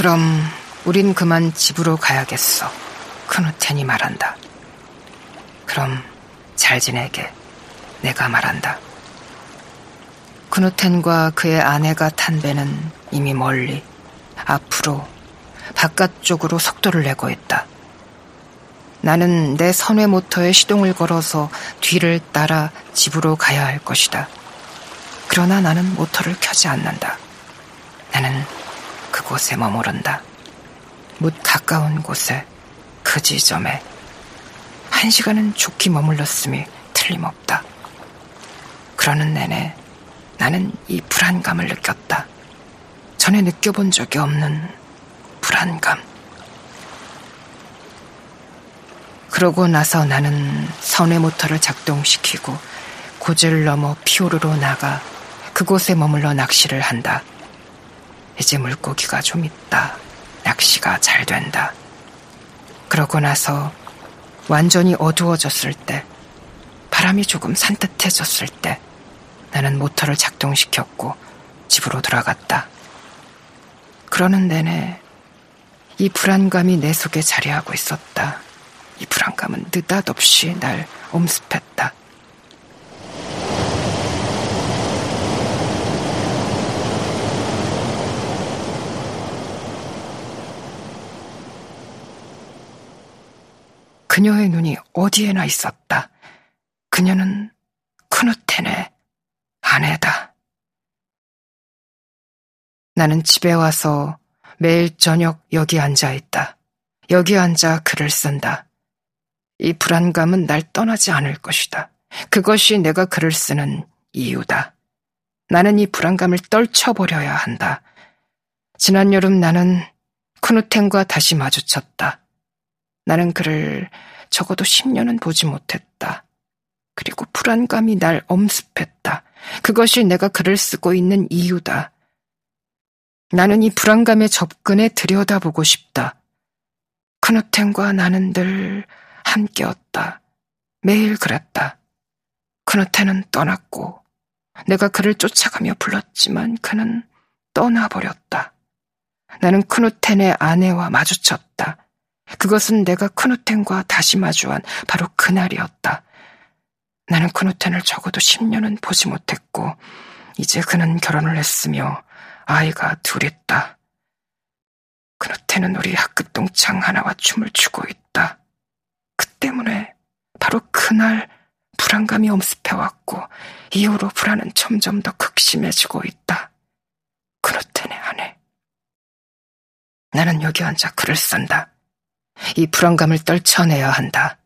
그럼 우린 그만 집으로 가야겠어. 크누텐이 말한다. 그럼 잘 지내게. 내가 말한다. 크누텐과 그의 아내가 탄 배는 이미 멀리 앞으로 바깥쪽으로 속도를 내고 있다. 나는 내 선회 모터에 시동을 걸어서 뒤를 따라 집으로 가야 할 것이다. 그러나 나는 모터를 켜지 않는다. 나는 그 곳에 머무른다. 못 가까운 곳에 그 지점에 한 시간은 좋게 머물렀음이 틀림없다. 그러는 내내 나는 이 불안감을 느꼈다. 전에 느껴본 적이 없는 불안감. 그러고 나서 나는 선의 모터를 작동시키고 고지를 넘어 피오르로 나가 그곳에 머물러 낚시를 한다. 이제 물고기가 좀 있다. 낚시가 잘 된다. 그러고 나서 완전히 어두워졌을 때, 바람이 조금 산뜻해졌을 때, 나는 모터를 작동시켰고 집으로 돌아갔다. 그러는 내내 이 불안감이 내 속에 자리하고 있었다. 이 불안감은 느닷없이 날 엄습했다. 그녀의 눈이 어디에나 있었다. 그녀는 크누텐의 아내다. 나는 집에 와서 매일 저녁 여기 앉아 있다. 여기 앉아 글을 쓴다. 이 불안감은 날 떠나지 않을 것이다. 그것이 내가 글을 쓰는 이유다. 나는 이 불안감을 떨쳐버려야 한다. 지난 여름 나는 크누텐과 다시 마주쳤다. 나는 그를 적어도 10년은 보지 못했다. 그리고 불안감이 날 엄습했다. 그것이 내가 글을 쓰고 있는 이유다. 나는 이 불안감의 접근에 들여다보고 싶다. 크누텐과 나는 늘 함께였다. 매일 그랬다. 크누텐은 떠났고 내가 그를 쫓아가며 불렀지만 그는 떠나버렸다. 나는 크누텐의 아내와 마주쳤다. 그것은 내가 크누텐과 다시 마주한 바로 그날이었다. 나는 크누텐을 적어도 10년은 보지 못했고, 이제 그는 결혼을 했으며 아이가 둘 있다. 크누텐은 우리 학급 동창 하나와 춤을 추고 있다. 그 때문에 바로 그날 불안감이 엄습해왔고, 이후로 불안은 점점 더 극심해지고 있다. 크누텐의 아내. 나는 여기 앉아 글을 쓴다. 이 불안감을 떨쳐내야 한다.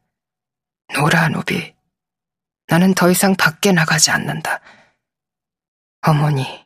노라, 노비. 나는 더 이상 밖에 나가지 않는다. 어머니,